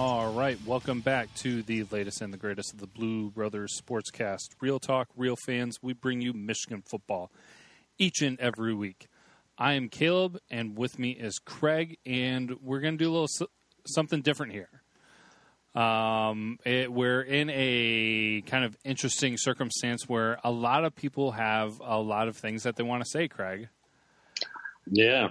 All right, welcome back to the latest and the greatest of the Blue Brothers Sportscast. Real talk, real fans. We bring you Michigan football each and every week. I am Caleb, and with me is Craig, and we're going to do a little something different here. Um, it, we're in a kind of interesting circumstance where a lot of people have a lot of things that they want to say, Craig. Yeah.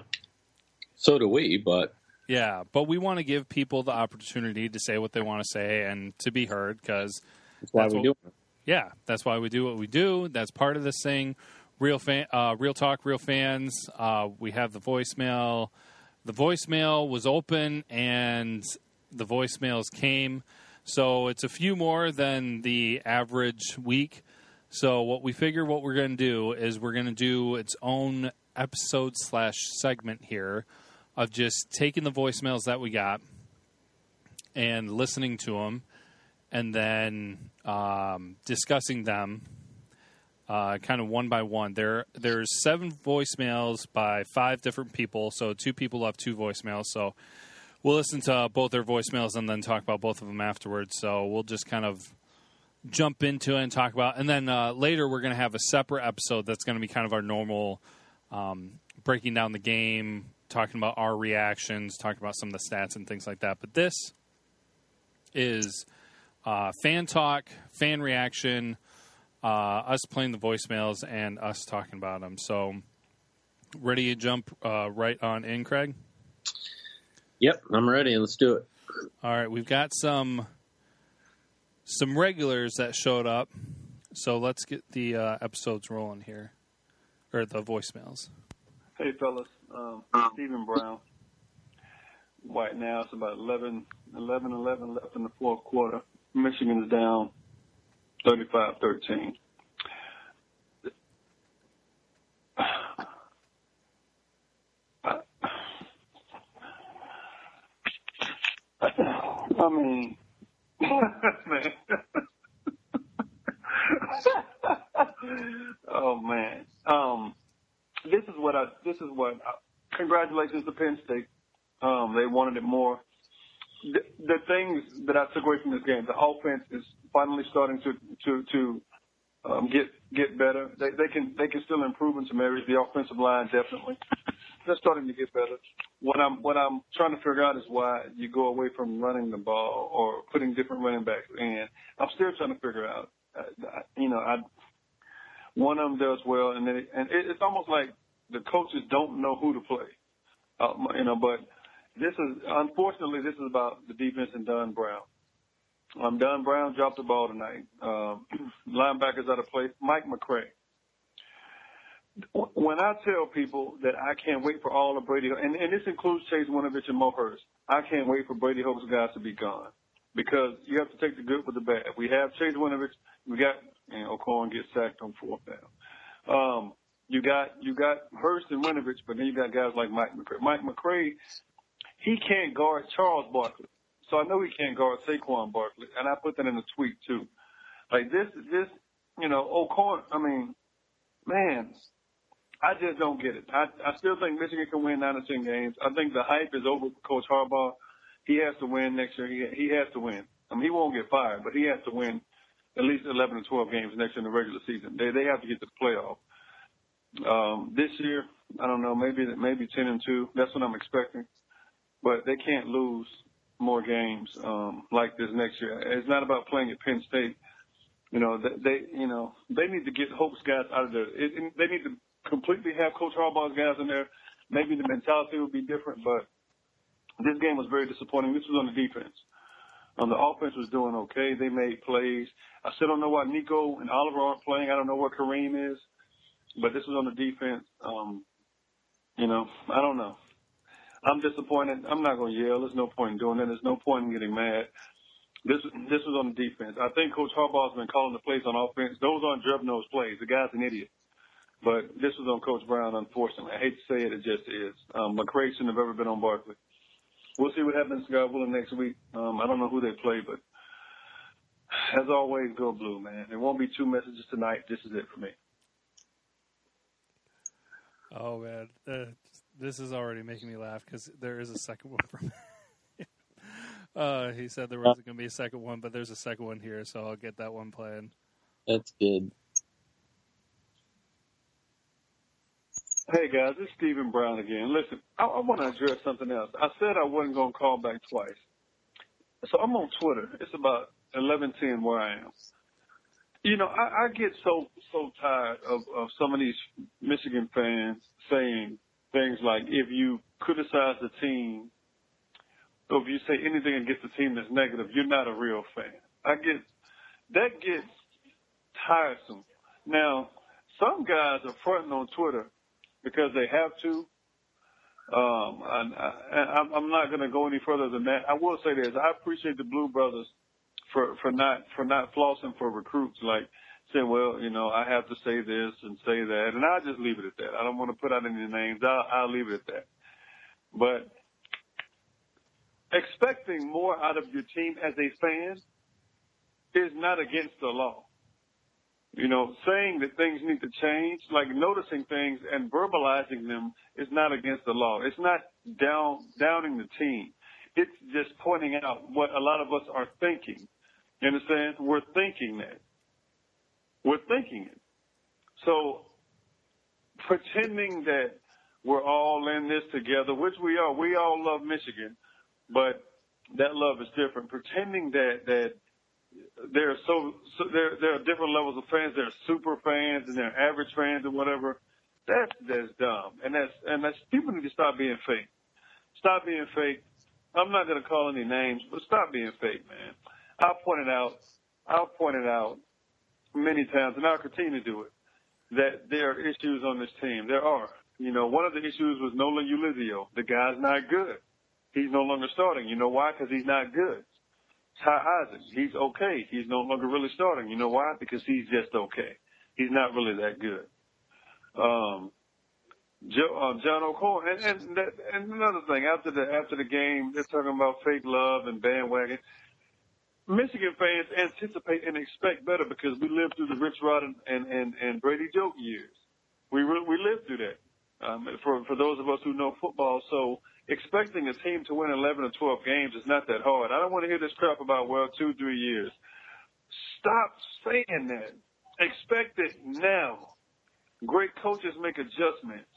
So do we, but yeah, but we want to give people the opportunity to say what they want to say and to be heard because that's why that's we what, do. Yeah, that's why we do what we do. That's part of this thing. Real fan, uh, real talk, real fans. Uh, we have the voicemail. The voicemail was open and the voicemails came. So it's a few more than the average week. So what we figure what we're going to do is we're going to do its own episode slash segment here of just taking the voicemails that we got and listening to them and then um, discussing them uh, kind of one by one. There, there's seven voicemails by five different people, so two people left two voicemails. So we'll listen to both their voicemails and then talk about both of them afterwards. So we'll just kind of jump into it and talk about. And then uh, later we're going to have a separate episode that's going to be kind of our normal um, breaking down the game, talking about our reactions, talking about some of the stats and things like that. But this is uh, fan talk, fan reaction, uh, us playing the voicemails, and us talking about them. So, ready to jump uh, right on in, Craig? Yep, I'm ready. Let's do it. All right, we've got some some regulars that showed up. So let's get the uh, episodes rolling here, or the voicemails. Hey, fellas. Um, Stephen Brown. Right now, it's about 11, 11, 11 left in the fourth quarter. Michigan is down 35-13. I mean, man. oh man. Um, this is what I. This is what. I, congratulations to Penn State. Um, they wanted it more. The, the things that I took away from this game, the offense is finally starting to to to um, get get better. They, they can they can still improve in some areas. The offensive line definitely. They're starting to get better. What I'm what I'm trying to figure out is why you go away from running the ball or putting different running backs in. I'm still trying to figure out. Uh, you know, I one of them does well, and then it, and it, it's almost like the coaches don't know who to play. Uh, you know, but this is unfortunately this is about the defense and Don Brown. Um, Don Brown dropped the ball tonight. Um, linebackers out of place. Mike McCray. When I tell people that I can't wait for all of Brady, and, and this includes Chase Winovich and Mo Hurst, I can't wait for Brady Hoke's guys to be gone because you have to take the good with the bad. We have Chase Winovich. We got and O'Korn gets sacked on fourth down. Um, you got you got Hurst and Winovich, but then you got guys like Mike McCray. Mike McCray, he can't guard Charles Barkley, so I know he can't guard Saquon Barkley, and I put that in the tweet too. Like this, this, you know, O'Korn. I mean, man, I just don't get it. I I still think Michigan can win nine or ten games. I think the hype is over for Coach Harbaugh. He has to win next year. He he has to win. I mean, he won't get fired, but he has to win at least 11 or 12 games next in the regular season. They they have to get to the playoff. Um, this year, I don't know, maybe maybe 10 and two. That's what I'm expecting. But they can't lose more games um, like this next year. It's not about playing at Penn State. You know, they, they you know they need to get Hoke's guys out of there. It, it, they need to completely have Coach Harbaugh's guys in there. Maybe the mentality would be different, but this game was very disappointing. This was on the defense. Um, the offense was doing okay. They made plays. I still don't know why Nico and Oliver aren't playing. I don't know where Kareem is, but this was on the defense. Um, you know, I don't know. I'm disappointed. I'm not going to yell. There's no point in doing that. There's no point in getting mad. This this was on the defense. I think Coach Harbaugh's been calling the plays on offense. Those aren't nose plays. The guy's an idiot. But this was on Coach Brown, unfortunately. I hate to say it, it just is. Um, McCray shouldn't have ever been on Barkley we'll see what happens, God willing, next week. Um, I don't know who they play, but as always, go blue, man. There won't be two messages tonight. This is it for me. Oh man, uh, this is already making me laugh because there is a second one from. Uh, he said there wasn't going to be a second one, but there's a second one here, so I'll get that one playing. That's good. Hey guys, it's Stephen Brown again. Listen, I, I want to address something else. I said I wasn't going to call back twice. So I'm on Twitter. It's about 11:10 where I am. You know, I, I get so so tired of, of some of these Michigan fans saying things like, if you criticize the team, or if you say anything against the team that's negative, you're not a real fan. I get that gets tiresome. Now, some guys are fronting on Twitter because they have to. Um, and I, I'm not going to go any further than that. I will say this: I appreciate the Blue Brothers for for not for not flossing for recruits, like saying, "Well, you know, I have to say this and say that," and I'll just leave it at that. I don't want to put out any names. I'll, I'll leave it at that. But expecting more out of your team as a fan is not against the law. You know, saying that things need to change, like noticing things and verbalizing them is not against the law. It's not down, downing the team. It's just pointing out what a lot of us are thinking. You understand? We're thinking that. We're thinking it. So pretending that we're all in this together, which we are, we all love Michigan, but that love is different. Pretending that, that there are so, so there there are different levels of fans. There are super fans and there are average fans and whatever. That's that's dumb, and that's and that's people need to stop being fake. Stop being fake. I'm not going to call any names, but stop being fake, man. I'll point it out, I'll point it out many times, and I'll continue to do it. That there are issues on this team. There are. You know, one of the issues was Nolan Ulizio. The guy's not good. He's no longer starting. You know why? Because he's not good. Ty Isaac, he's okay. He's no longer really starting. You know why? Because he's just okay. He's not really that good. Um, Joe, uh, John O'Korn, and and, that, and another thing after the after the game, they're talking about fake love and bandwagon. Michigan fans anticipate and expect better because we lived through the Rich Rod and and and, and Brady Joke years. We re- we lived through that. Um, for for those of us who know football, so expecting a team to win 11 or 12 games is not that hard. I don't want to hear this crap about, well, two, three years. Stop saying that. Expect it now. Great coaches make adjustments.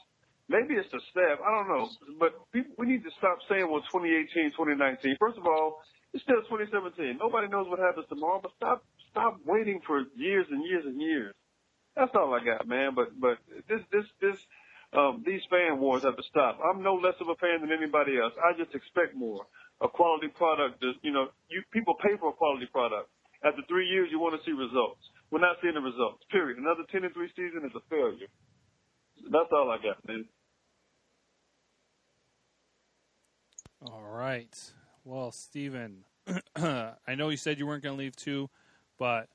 Maybe it's the staff. I don't know. But we need to stop saying, well, 2018, 2019. First of all, it's still 2017. Nobody knows what happens tomorrow, but stop, stop waiting for years and years and years. That's all I got, man. But, but this, this, this, um, these fan wars have to stop. I'm no less of a fan than anybody else. I just expect more. A quality product is, you know, you people pay for a quality product. After three years, you want to see results. We're not seeing the results. Period. Another ten and three season is a failure. That's all I got, man. All right. Well, Steven, I know you said you weren't going to leave too, but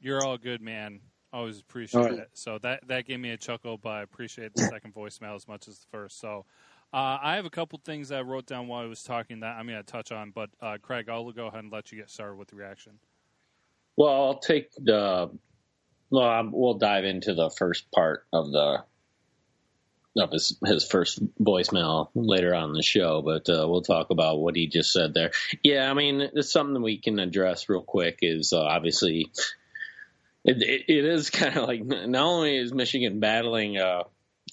you're all good, man. Always appreciate right. it. So that that gave me a chuckle, but I appreciate the second voicemail as much as the first. So uh, I have a couple things I wrote down while I was talking that I'm going to touch on. But uh, Craig, I'll go ahead and let you get started with the reaction. Well, I'll take the. Well, we'll dive into the first part of the of his his first voicemail later on in the show, but uh, we'll talk about what he just said there. Yeah, I mean, it's something we can address real quick. Is uh, obviously it, it, it is kind of like not only is Michigan battling a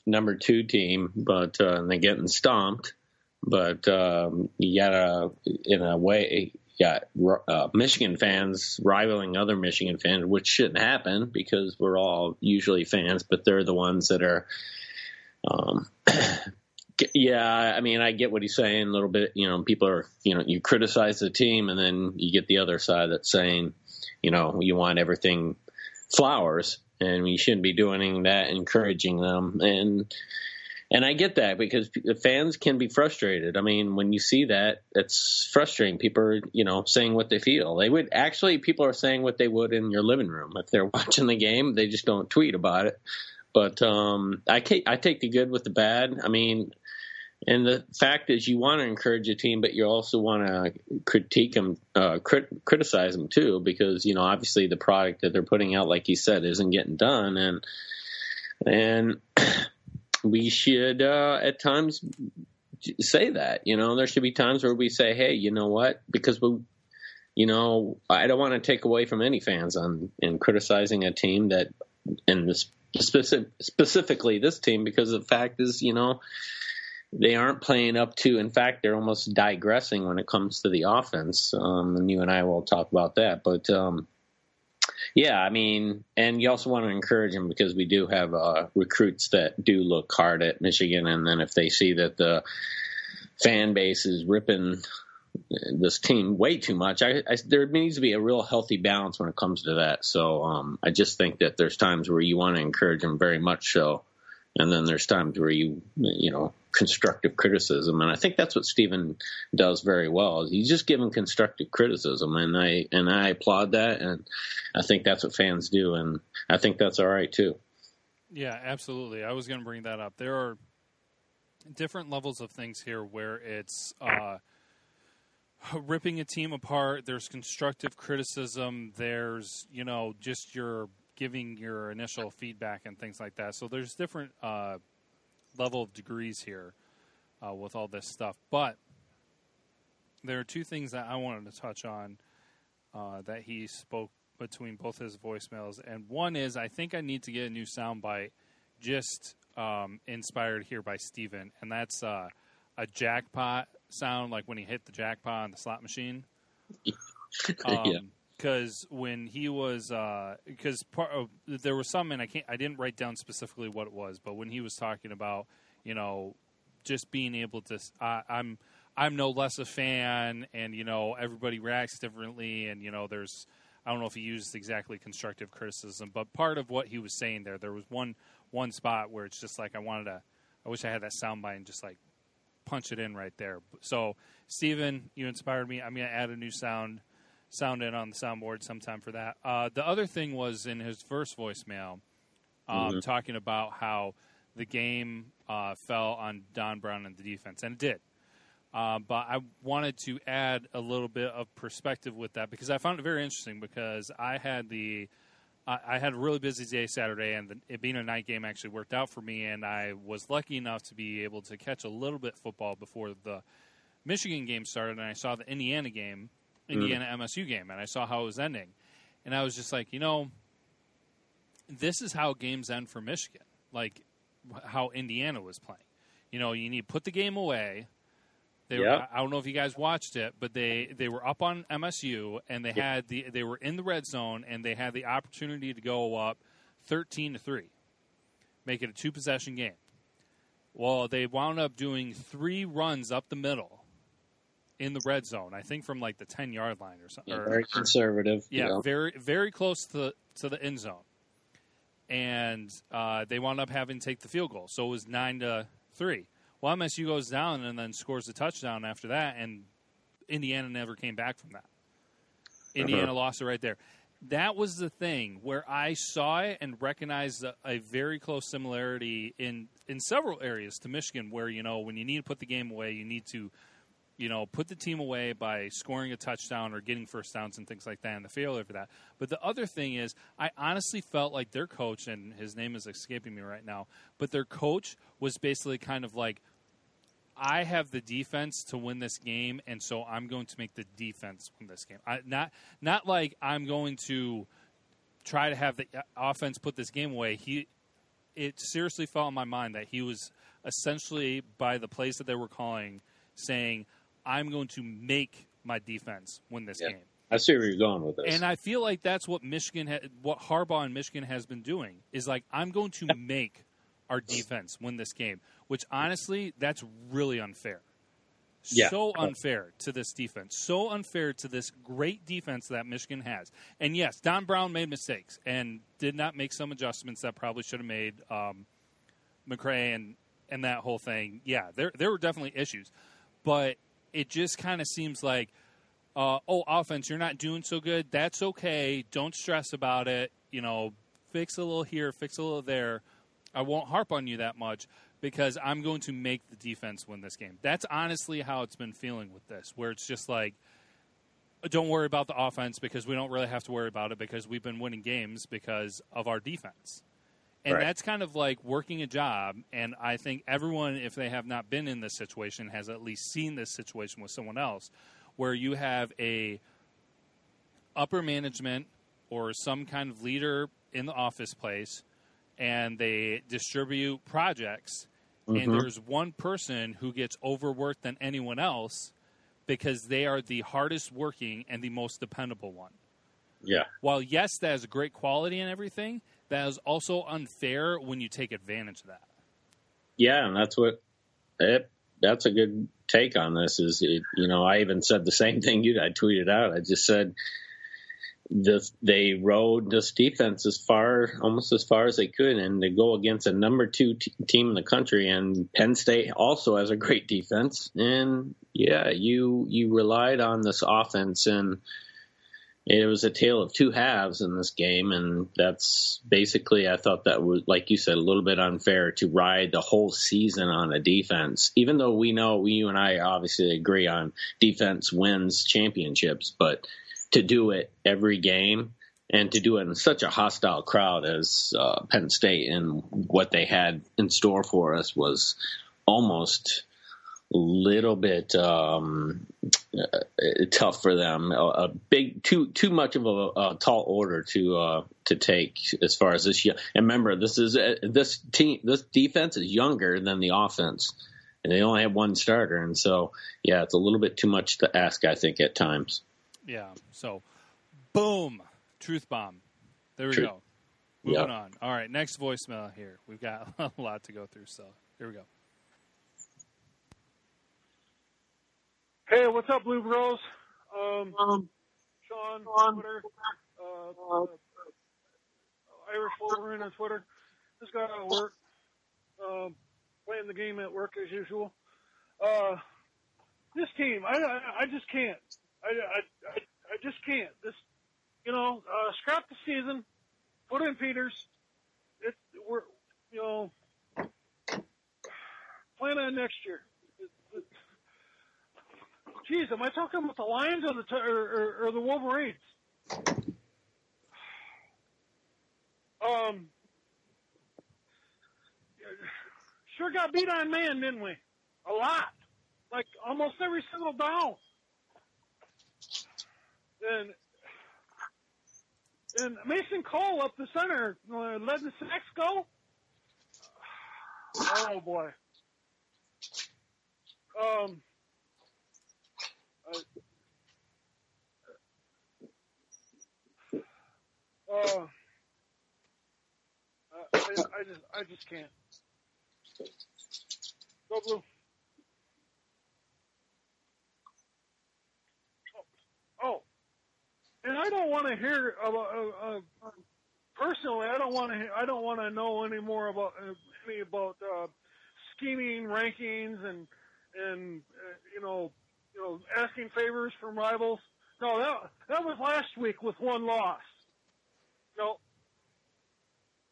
number two team, but uh, they're getting stomped, but um, you gotta in a way got uh, Michigan fans rivaling other Michigan fans, which shouldn't happen because we're all usually fans, but they're the ones that are. Um, yeah, I mean, I get what he's saying a little bit. You know, people are, you know, you criticize the team, and then you get the other side that's saying, you know, you want everything flowers, and we shouldn't be doing that, encouraging them. And and I get that because fans can be frustrated. I mean, when you see that, it's frustrating. People are, you know, saying what they feel. They would actually, people are saying what they would in your living room if they're watching the game. They just don't tweet about it. But um, I, I take the good with the bad. I mean, and the fact is, you want to encourage a team, but you also want to critique them, uh, crit- criticize them too, because you know obviously the product that they're putting out, like you said, isn't getting done, and and we should uh, at times say that. You know, there should be times where we say, "Hey, you know what?" Because we, you know, I don't want to take away from any fans on in criticizing a team that, and this specific, specifically this team, because the fact is, you know, they aren't playing up to. In fact, they're almost digressing when it comes to the offense. Um, and you and I will talk about that, but. Um, yeah, I mean, and you also want to encourage them because we do have uh, recruits that do look hard at Michigan, and then if they see that the fan base is ripping this team way too much, I, I, there needs to be a real healthy balance when it comes to that. So um, I just think that there's times where you want to encourage them very much so, and then there's times where you you know constructive criticism, and I think that's what Stephen does very well. Is he's just giving constructive criticism, and I and I applaud that, and I think that's what fans do, and I think that's all right too. Yeah, absolutely. I was going to bring that up. There are different levels of things here where it's uh, ripping a team apart. There's constructive criticism. There's you know just your giving your initial feedback and things like that. So there's different uh, level of degrees here uh, with all this stuff. But there are two things that I wanted to touch on uh, that he spoke between both his voicemails, and one is I think I need to get a new soundbite just um, inspired here by Steven, and that's uh, a jackpot sound, like when he hit the jackpot on the slot machine. Um, yeah because when he was because uh, part of, there was some and I can't I didn't write down specifically what it was, but when he was talking about you know just being able to uh, I'm I'm no less a fan, and you know everybody reacts differently, and you know there's I don't know if he used exactly constructive criticism, but part of what he was saying there, there was one one spot where it's just like I wanted to I wish I had that soundbite and just like punch it in right there. So Steven, you inspired me. I'm gonna add a new sound sound in on the soundboard sometime for that. Uh, the other thing was in his first voicemail, um, mm-hmm. talking about how the game uh, fell on Don Brown and the defense, and it did. Uh, but I wanted to add a little bit of perspective with that because I found it very interesting because I had the I had a really busy day Saturday, and the, it being a night game actually worked out for me. And I was lucky enough to be able to catch a little bit of football before the Michigan game started, and I saw the Indiana game, Indiana mm. MSU game, and I saw how it was ending, and I was just like, you know, this is how games end for Michigan, like how Indiana was playing. You know, you need to put the game away. They were, I don't know if you guys watched it, but they, they were up on MSU and they had the they were in the red zone and they had the opportunity to go up thirteen to three, make it a two possession game. Well, they wound up doing three runs up the middle in the red zone. I think from like the ten yard line or something. Yeah, very conservative. Yeah, very very close to the, to the end zone, and uh, they wound up having to take the field goal. So it was nine to three. Well, MSU goes down and then scores a touchdown after that, and Indiana never came back from that. Indiana uh-huh. lost it right there. That was the thing where I saw it and recognized a, a, very close similarity in in several areas to Michigan, where you know when you need to put the game away, you need to you know, put the team away by scoring a touchdown or getting first downs and things like that, and the failure for that. But the other thing is, I honestly felt like their coach, and his name is escaping me right now, but their coach was basically kind of like, I have the defense to win this game, and so I'm going to make the defense win this game. I, not not like I'm going to try to have the uh, offense put this game away. He, it seriously fell in my mind that he was essentially by the plays that they were calling, saying I'm going to make my defense win this yeah. game. I see where you're going with this. And I feel like that's what Michigan, ha- what Harbaugh and Michigan has been doing is like I'm going to make our defense win this game. Which honestly, that's really unfair. Yeah. So unfair to this defense. So unfair to this great defense that Michigan has. And yes, Don Brown made mistakes and did not make some adjustments that probably should have made um, McCray and and that whole thing. Yeah, there there were definitely issues, but it just kind of seems like, uh, oh, offense, you're not doing so good. That's okay. Don't stress about it. You know, fix a little here, fix a little there. I won't harp on you that much because I'm going to make the defense win this game. That's honestly how it's been feeling with this, where it's just like, don't worry about the offense because we don't really have to worry about it because we've been winning games because of our defense. And Right. that's kind of like working a job. And I think everyone, if they have not been in this situation, has at least seen this situation with someone else, where you have a upper management or some kind of leader in the office place, and they distribute projects, and Mhm. there's one person who gets overworked than anyone else because they are the hardest working and the most dependable one Yeah. while yes, that is a great quality and everything, that is also unfair when you take advantage of that. Yeah, and that's what it, that's a good take on this. Is it, you know I even said the same thing you I tweeted out. I just said they rode this defense as far almost as far as they could, and to go against a number two t- team in the country, and Penn State also has a great defense, and yeah, you you relied on this offense and. It was a tale of two halves in this game, and that's basically I thought that was like you said a little bit unfair to ride the whole season on a defense. Even though we know we, you and I obviously agree on defense wins championships, but to do it every game and to do it in such a hostile crowd as uh, Penn State and what they had in store for us was almost little bit um, uh, tough for them. A, a big, too too much of a, a tall order to uh, to take as far as this year. And remember, this is uh, this team, this defense is younger than the offense, and they only have one starter. And so, yeah, it's a little bit too much to ask, I think, at times. Yeah. So, boom, truth bomb. There we Truth. go. Moving Yeah. on. All right, next voicemail here. We've got a lot to go through, so here we go. Hey, what's up, Blue Bros? Um, Sean, on Twitter, uh, uh, Irish Wolverine on Twitter. Just got out of work, um, playing the game at work as usual. Uh, this team, I, I, I just can't. I, I, I, I just can't. This, you know, uh, scrap the season, put in Peters. It, we're, you know, plan on next year. Geez, am I talking about the Lions or the t- or, or, or the Wolverines? Um, sure got beat on man, didn't we? A lot, like almost every single down. And and Mason Cole up the center uh, led the sacks go. Oh boy. Um. Uh, I, I just, I just can't. Go blue. Oh, oh. and I don't want to hear about. Uh, uh, personally, I don't want to. I don't want to know any more about uh, any about uh, scheming rankings and and uh, you know you know, asking favors from rivals. No, that that was last week with one loss. No,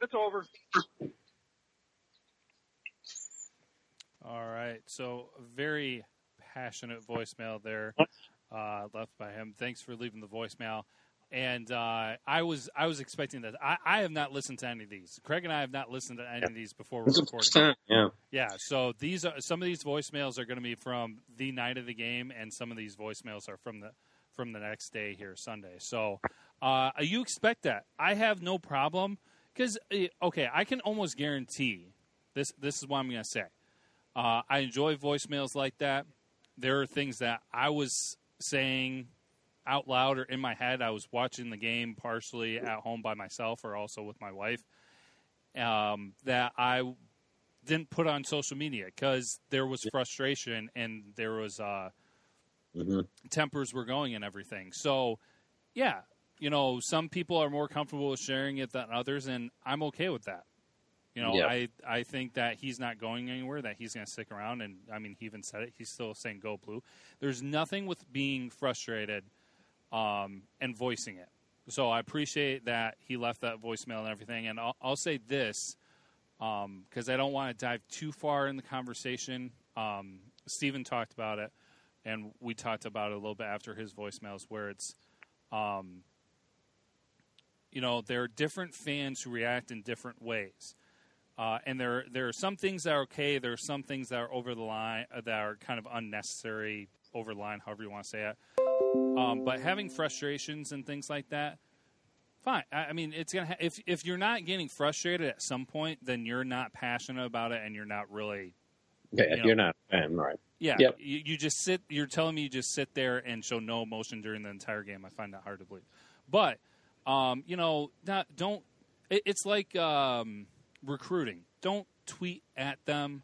it's over. All right. So, very passionate voicemail there uh, left by him. Thanks for leaving the voicemail. And uh, I was I was expecting that. I, I have not listened to any of these. Craig and I have not listened to any of these before we're recording. yeah. Yeah, so these are some of these voicemails are going to be from the night of the game, and some of these voicemails are from the from the next day here, Sunday. So uh, you expect that? I have no problem because okay, I can almost guarantee this. This is what I'm going to say. Uh, I enjoy voicemails like that. There are things that I was saying out loud or in my head. I was watching the game partially at home by myself or also with my wife. Um, that I didn't put on social media because there was frustration and there was uh, hmm tempers were going and everything. So, yeah, you know, some people are more comfortable with sharing it than others, and I'm okay with that. You know, Yeah. I I think that he's not going anywhere. That he's going to stick around, and I mean, he even said it. He's still saying "Go Blue." There's nothing with being frustrated um, and voicing it. So I appreciate that he left that voicemail and everything. And I'll, I'll say this because I don't want to dive too far in the conversation. Um, Steven talked about it, and we talked about it a little bit after his voicemails, where it's, um, you know, there are different fans who react in different ways. Uh, and there there are some things that are okay. There are some things that are over the line that are kind of unnecessary, over the line, however you want to say it. Um, but having frustrations and things like that, fine. I, I mean, it's gonna ha- if if you're not getting frustrated at some point, then you're not passionate about it, and you're not really Yeah, You know. you're not fan, right? yeah. Yep. You, you just sit. You're telling me you just sit there and show no emotion during the entire game. I find that hard to believe. But um, you know, not don't. It, it's like um, recruiting. Don't tweet at them.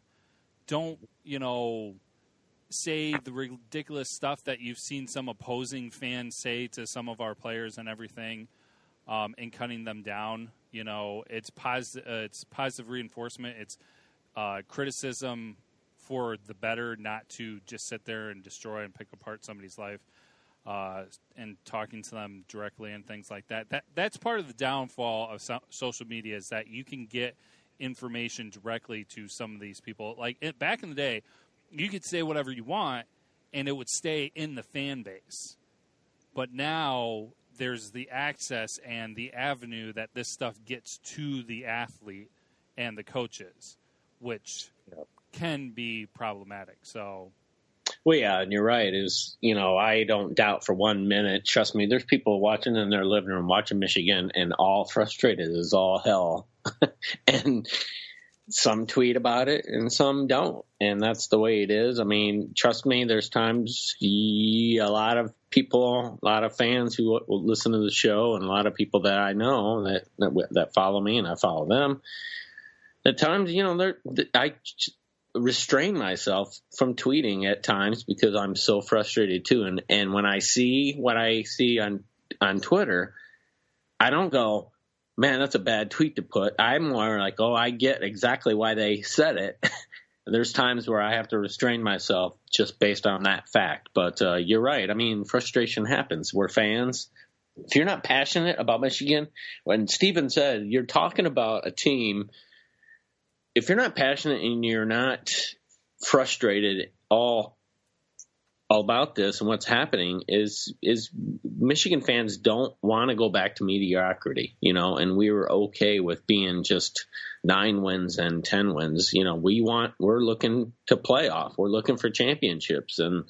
Don't you know? Say the ridiculous stuff that you've seen some opposing fans say to some of our players and everything, um, and cutting them down. You know, it's positive. Uh, it's positive reinforcement. It's uh, criticism for the better, not to just sit there and destroy and pick apart somebody's life, uh, and talking to them directly and things like that. That that's part of the downfall of so- social media is that you can get information directly to some of these people. Like it, back in the day, you could say whatever you want, and it would stay in the fan base. But now there's the access and the avenue that this stuff gets to the athlete and the coaches, which Yep. can be problematic. So, Well, yeah, and you're right. Is you know, I don't doubt for one minute. Trust me, there's people watching in their living room watching Michigan and all frustrated as all hell, and some tweet about it and some don't, and that's the way it is. I mean, trust me, there's times a lot of people, a lot of fans who will listen to the show, and a lot of people that I know that that, that follow me and I follow them. At times, you know, they're I restrain myself from tweeting at times because I'm so frustrated too. And and when I see what I see on on Twitter, I don't go, man, that's a bad tweet to put. I'm more like, oh, I get exactly why they said it. There's times where I have to restrain myself just based on that fact. But uh, you're right. I mean, frustration happens. We're fans. If you're not passionate about Michigan, when Steven said you're talking about a team if you're not passionate and you're not frustrated all all about this and what's happening is is Michigan fans don't want to go back to mediocrity, you know, and we were okay with being just nine wins and ten wins. You know, we want we're looking to playoff. We're looking for championships and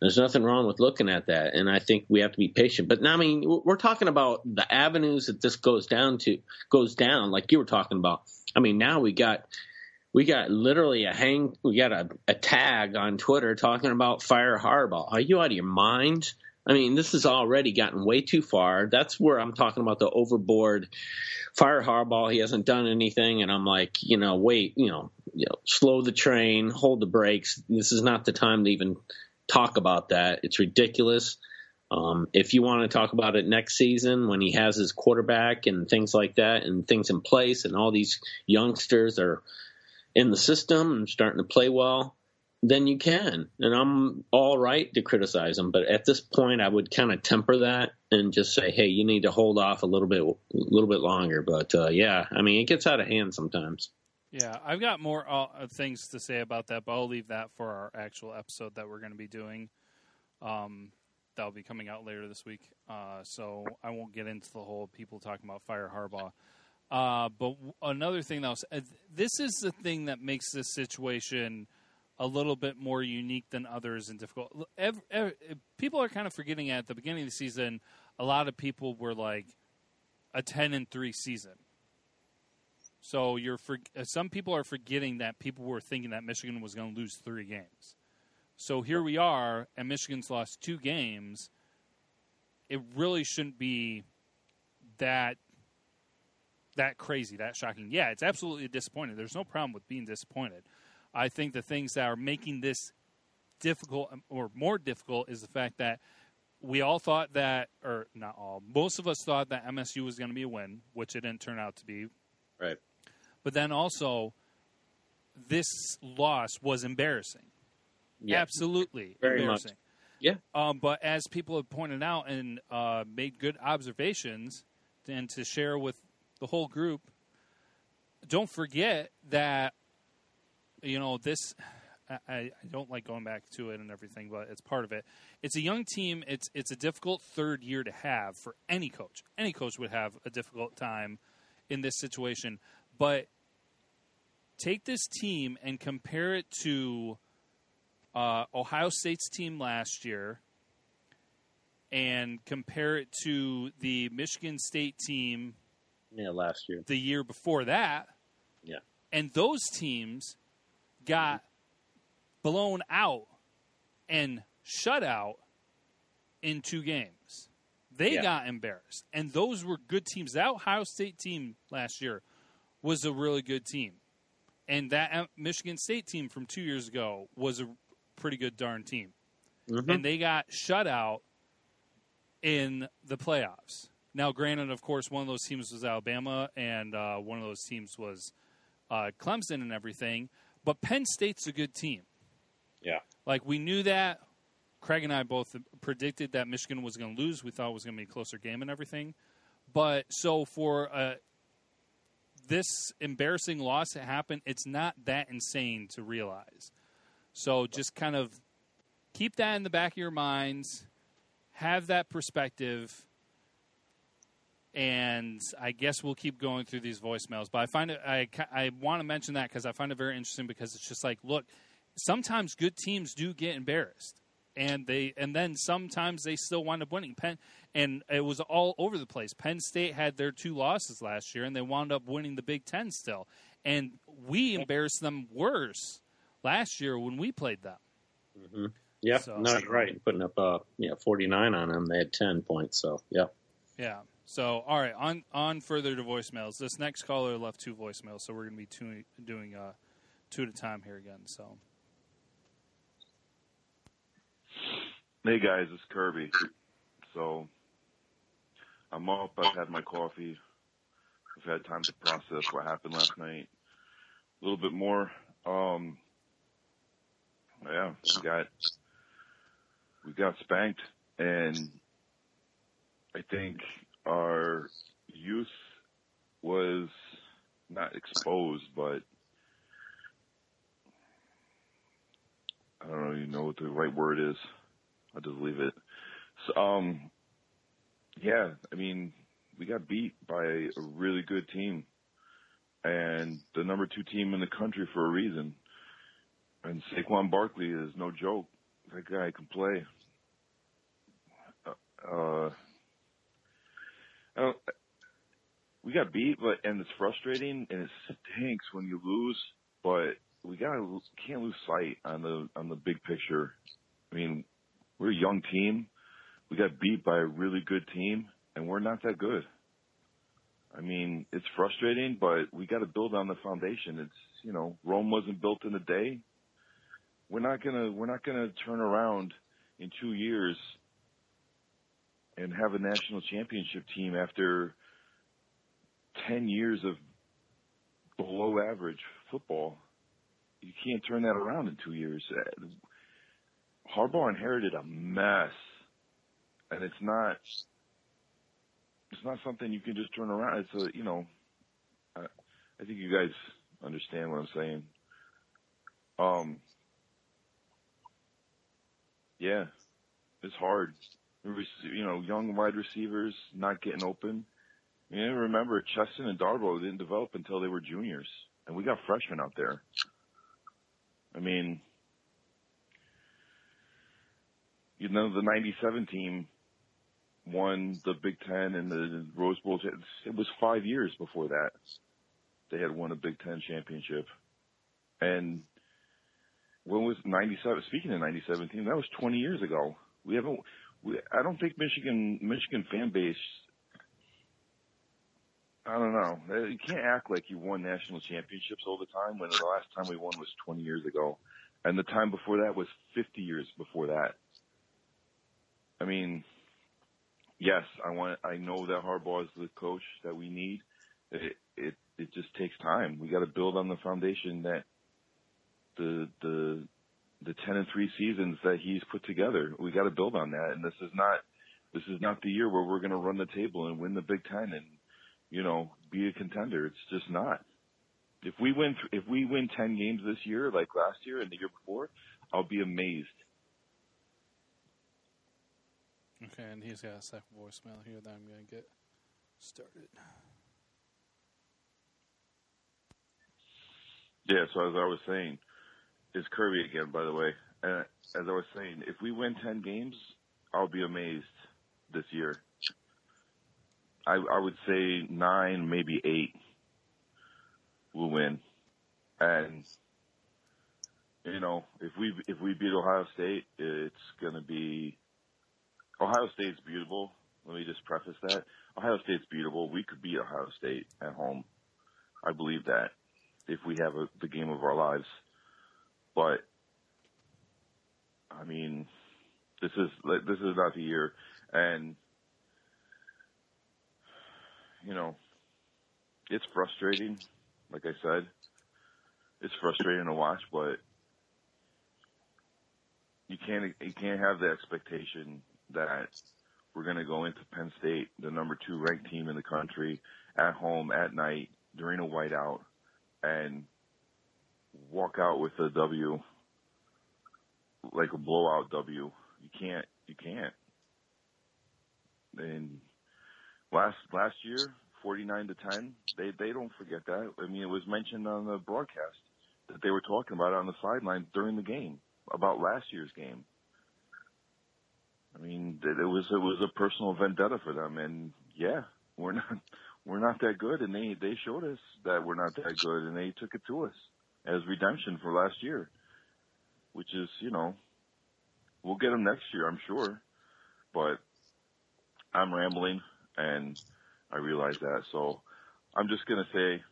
there's nothing wrong with looking at that, and I think we have to be patient. But now, I mean, we're talking about the avenues that this goes down to goes down, like you were talking about. I mean, now we got we got literally a hang, we got a, a tag on Twitter talking about fire Harbaugh. Are you out of your mind? I mean, this has already gotten way too far. That's where I'm talking about the overboard fire Harbaugh. He hasn't done anything, and I'm like, you know, wait, you know, you know, slow the train, hold the brakes. This is not the time to even talk about that. It's ridiculous. Um, if you want to talk about it next season when he has his quarterback and things like that and things in place and all these youngsters are in the system and starting to play well, then you can. And I'm all right to criticize him. But at this point, I would kind of temper that and just say, hey, you need to hold off a little bit, a little bit longer. But uh, yeah, I mean, it gets out of hand sometimes. yeah, I've got more uh, things to say about that, but I'll leave that for our actual episode that we're going to be doing. Um, that'll be coming out later this week. Uh, so I won't get into the whole people talking about fire Harbaugh. Uh, but another thing was, uh, this is the thing that makes this situation a little bit more unique than others and difficult. L- ev ev people are kind of forgetting at the beginning of the season, a lot of people were like a 10 and 3 season. So you're for, uh, some people are forgetting that people were thinking that Michigan was going to lose three games. So here we are, and Michigan's lost two games. It really shouldn't be that that crazy, that shocking. Yeah, it's absolutely disappointing. There's no problem with being disappointed. I think the things that are making this difficult um, or more difficult is the fact that we all thought that, or not all, most of us thought that MSU was going to be a win, which it didn't turn out to be. Right. But then also, this loss was embarrassing. Absolutely Very embarrassing. much. Yeah. Um, but as people have pointed out and uh, made good observations, and to share with the whole group, don't forget that you know this. I, I don't like going back to it and everything, but it's part of it. It's a young team. It's it's a difficult third year to have for any coach. Any coach would have a difficult time in this situation, but take this team and compare it to uh, Ohio State's team last year and compare it to the Michigan State team Yeah, last year. the year before that. Yeah. And those teams got blown out and shut out in two games. They Yeah. got embarrassed. And those were good teams. That Ohio State team last year was a really good team. And that uh, Michigan State team from two years ago was a pretty good darn team. Mhm. And they got shut out in the playoffs. Now, granted, of course, one of those teams was Alabama, and uh, one of those teams was uh, Clemson and everything. But Penn State's a good team. Yeah. Like we knew that. Craig and I both predicted that Michigan was going to lose. We thought it was going to be a closer game and everything. But so for uh, this embarrassing loss to happen, it's not that insane to realize. So just kind of keep that in the back of your minds. Have that perspective. And I guess we'll keep going through these voicemails. But I find it, I, I want to mention that because I find it very interesting because it's just like, look, sometimes good teams do get embarrassed and they and then sometimes they still wind up winning penn and it was all over the place penn state had their two losses last year and they wound up winning the big ten still and we embarrassed them worse last year when we played them Yep, So- no, you're right. Putting up uh, yeah, 49 on them. They had 10 points. So, yeah. yeah so all right on on further to voicemails this next caller left two voicemails so we're going to be two, doing uh, two at a time here again so Hey guys, it's Kirby. So I'm up. I've had my coffee. I've had time to process what happened last night. A little bit more. Um, yeah, we got we got spanked, and I think our youth was not exposed, but I don't even know what the right word is. I'll just leave it. So, um, yeah, I mean, we got beat by a really good team and the number two team in the country for a reason. And Saquon Barkley is no joke. That guy can play. Uh, I we got beat, but and it's frustrating and it stinks when you lose. But we gotta can't lose sight on the on the big picture. I mean, we're a young team. We got beat by a really good team, and we're not that good. I mean, it's frustrating, but we got to build on the foundation. It's you know, Rome wasn't built in a day. We're not gonna we're not gonna turn around in two years and have a national championship team after ten years of below average football. You can't turn that around in two years. Harbaugh inherited a mess, and it's not it's not something you can just turn around. It's a you know, I, I think you guys understand what I'm saying. Um, yeah, it's hard. You know, young wide receivers not getting open. You mean, remember Chesson and Darboh didn't develop until they were juniors, and we got freshmen out there. I mean, you know, the 97 team won the Big Ten and the Rose Bowl. It was five years before that. They had won a Big Ten championship. And when was 97, speaking of 97 team, that was 20 years ago. We haven't, I don't think Michigan, Michigan fan base, I don't know. You can't act like you won national championships all the time when the last time we won was 20 years ago. And the time before that was 50 years before that. I mean, yes, I want. I know that Harbaugh is the coach that we need. It it it just takes time. We got to build on the foundation that the the the ten and three seasons that he's put together. We got to build on that. And this is not this is not the year where we're going to run the table and win the Big Ten and you know be a contender. It's just not. If we win th- if we win ten games this year like last year and the year before, I'll be amazed. Okay, and he's got a second voicemail here that I'm going to get started. Yeah, so as I was saying, it's Kirby again, by the way. And as I was saying, if we win 10 games, I'll be amazed this year. I, I would say nine, maybe eight will win. And, you know, if we, if we beat Ohio State, it's going to be, Ohio State's beautiful. Let me just preface that. Ohio State's beautiful. We could beat Ohio State at home. I believe that if we have a, the game of our lives. But I mean, this is this is not the year, and you know, it's frustrating. Like I said, it's frustrating to watch, but you can't you can't have the expectation that we're going to go into Penn State, the number two ranked team in the country, at home at night during a whiteout, and walk out with a W, like a blowout W. You can't. You can't. And last last year, forty nine to ten. They they don't forget that. I mean, it was mentioned on the broadcast that they were talking about on the sideline during the game about last year's game. I mean, it was it was a personal vendetta for them, and yeah, we're not we're not that good, and they they showed us that we're not that good, and they took it to us as redemption for last year, which is you know we'll get them next year, I'm sure, but I'm rambling, and I realize that, so I'm just gonna say,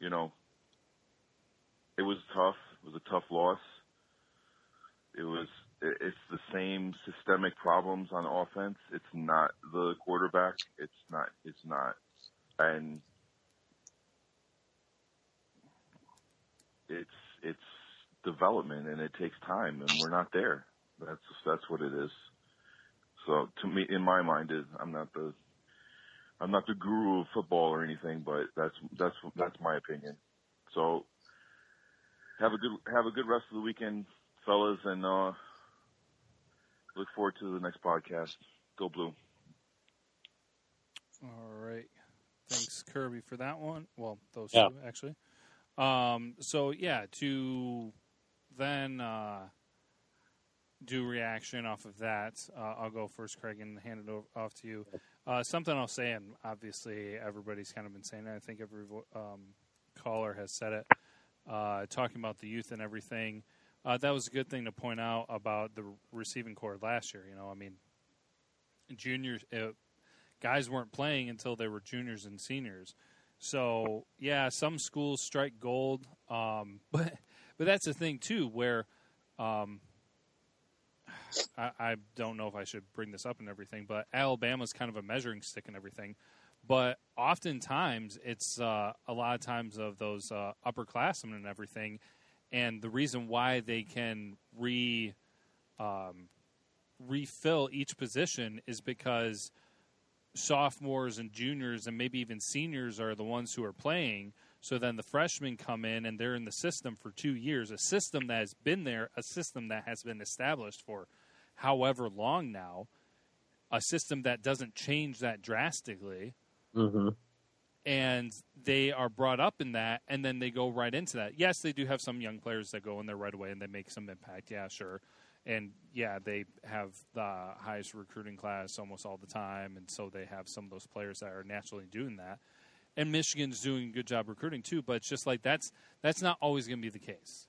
you know, it was tough. It was a tough loss. It was it's the same systemic problems on offense. It's not the quarterback. It's not. It's not. And it's it's development, and it takes time, and we're not there. That's that's what it is. So to me, in my mind, is I'm not the I'm not the guru of football or anything, but that's that's that's my opinion. So have a good have a good rest of the weekend, fellas, and uh, look forward to the next podcast. Go blue. All right. Thanks, Kirby, for that one. Well, those Yeah. two actually. Um, so yeah, to then uh, do reaction off of that, uh, I'll go first, Craig, and hand it over, off to you. Uh, something I'll say, and obviously everybody's kind of been saying it. I think every um, caller has said it, uh, talking about the youth and everything. Uh, that was a good thing to point out about the receiving corps last year. You know, I mean, juniors, uh, guys weren't playing until they were juniors and seniors. So yeah, some schools strike gold, um, but but that's the thing too, where um, I, I don't know if I should bring this up and everything, but Alabama's kind of a measuring stick and everything. But oftentimes, it's uh, a lot of times of those uh, upperclassmen and everything, and the reason why they can re um, refill each position is because sophomores and juniors and maybe even seniors are the ones who are playing. So then the freshmen come in and they're in the system for two years, a system that has been there, a system that has been established for however long now, a system that doesn't change that drastically. Mm-hmm. And they are brought up in that, and then they go right into that. Yes, they do have some young players that go in there right away and they make some impact. Yeah, sure and yeah, they have the highest recruiting class almost all the time, and so they have some of those players that are naturally doing that. And Michigan's doing a good job recruiting too, but it's just like that's that's not always going to be the case.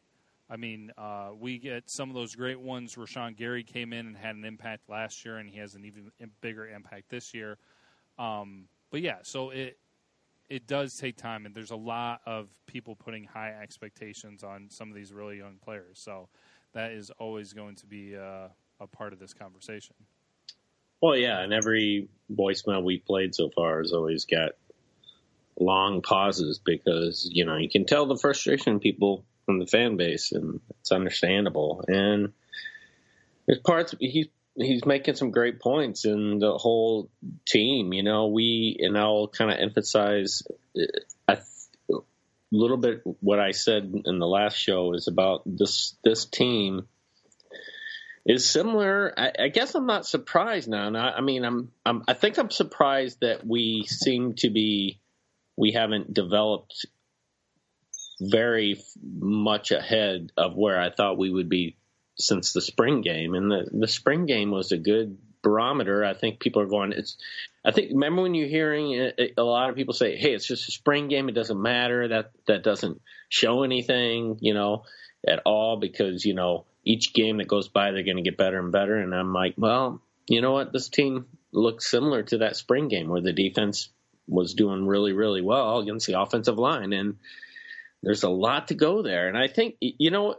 I mean, uh, we get some of those great ones. Rashan Gary came in and had an impact last year, and he has an even bigger impact this year. Um, but yeah, so it it does take time, and there's a lot of people putting high expectations on some of these really young players. So that is always going to be uh, a part of this conversation. Well, yeah, and every voicemail we played so far has always got long pauses because you know you can tell the frustration people from the fan base, and it's understandable. And there's parts he's he's making some great points, and the whole team. You know, we and I'll kind of emphasize. I a little bit what I said in the last show is about this this team is similar. I, I guess I'm not surprised now. Now, I mean, I'm, I'm I think I'm surprised that we seem to be we haven't developed very much ahead of where I thought we would be since the spring game. And the, the spring game was a good barometer. I think people are going, it's, I think, remember when you're hearing a, lot of people say, hey, it's just a spring game. It doesn't matter. That, that doesn't show anything, you know, at all because, you know, each game that goes by, they're going to get better and better. And I'm like, well, you know what? This team looks similar to that spring game where the defense was doing really, really well against the offensive line. And there's a lot to go there. And I think, you know,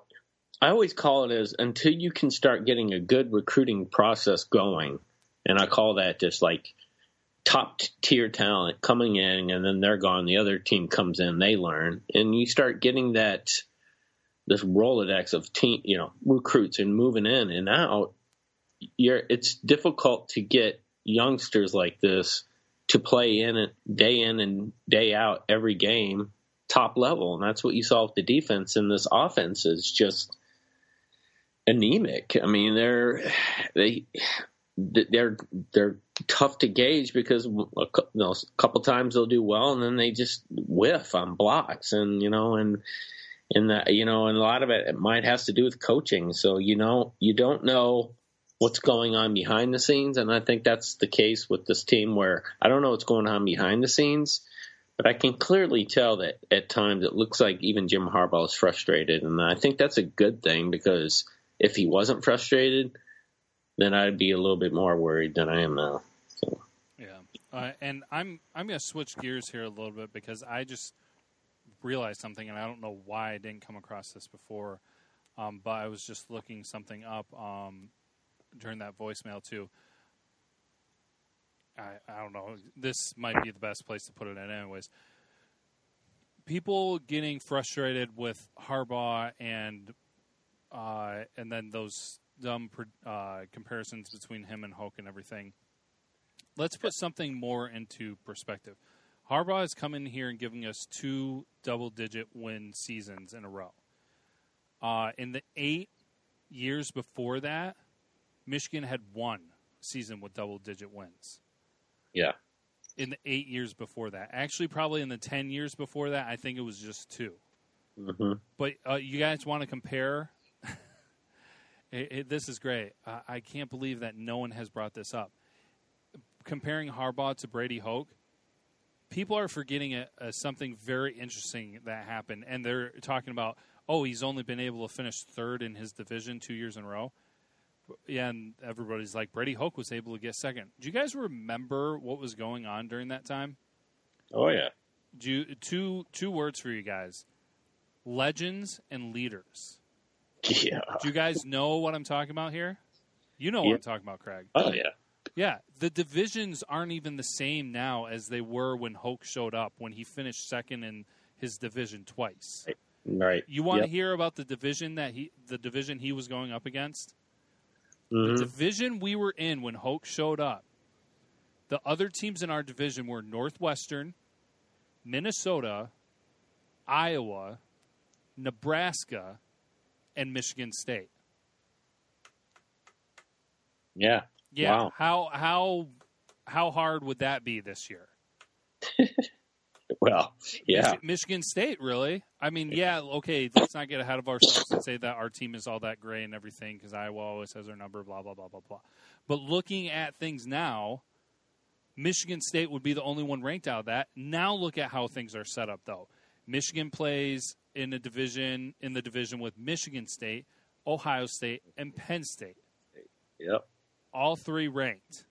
I always call it as until you can start getting a good recruiting process going. And I call that just like top tier talent coming in and then they're gone. The other team comes in, they learn. And you start getting that, this Rolodex of team, you know, recruits and moving in and out. You're, it's difficult to get youngsters like this to play in it day in and day out every game top level and that's what you saw with the defense and this offense is just anemic i mean they're they they're they're tough to gauge because a couple times they'll do well and then they just whiff on blocks and you know and and that you know and a lot of it, it might has to do with coaching so you know you don't know what's going on behind the scenes. And I think that's the case with this team where I don't know what's going on behind the scenes, but I can clearly tell that at times it looks like even Jim Harbaugh is frustrated. And I think that's a good thing because if he wasn't frustrated, then I'd be a little bit more worried than I am now. So. Yeah. Uh, and I'm I'm to switch gears here a little bit because I just realized something, and I don't know why I didn't come across this before. Um, but I was just looking something up. Um, during that voicemail too. I I don't know. This might be the best place to put it in, anyways. People getting frustrated with Harbaugh and uh, and then those dumb uh, comparisons between him and Hoke and everything. Let's put something more into perspective. Harbaugh has come in here and giving us two double-digit win seasons in a row. Uh, in the eight years before that, Michigan had one season with double digit wins. Yeah. In the eight years before that. Actually, probably in the 10 years before that, I think it was just 2 mm-hmm. But uh, you guys want to compare? It, it, this is great. Uh, I can't believe that no one has brought this up. Comparing Harbaugh to Brady Hoke, people are forgetting a, a, something very interesting that happened, and they're talking about, oh, he's only been able to finish third in his division two years in a row yeah, and everybody's like Brady Hoke was able to get second. Do you guys remember what was going on during that time? Oh yeah. Do you, two two words for you guys: legends and leaders. Yeah. Do you guys know what I'm talking about here? You know what I'm talking about, Craig. Oh yeah. Yeah, the divisions aren't even the same now as they were when Hoke showed up when he finished second in his division twice. Right. You want yep. to hear about the division that he the division he was going up against? Mm-hmm. The division we were in when Hoke showed up, the other teams in our division were Northwestern, Minnesota, Iowa, Nebraska, and Michigan State. Yeah. Yeah. Wow. How how how hard would that be this year? well, yeah. Mich- Michigan State, really? I mean, yeah, okay, let's not get ahead of ourselves and say that our team is all that great and everything because Iowa always has their number, blah, blah, blah, blah, blah. But looking at things now, Michigan State would be the only one ranked out of that. Now look at how things are set up, though. Michigan plays in a division in the division with Michigan State, Ohio State, and Penn State. Yep. All three ranked.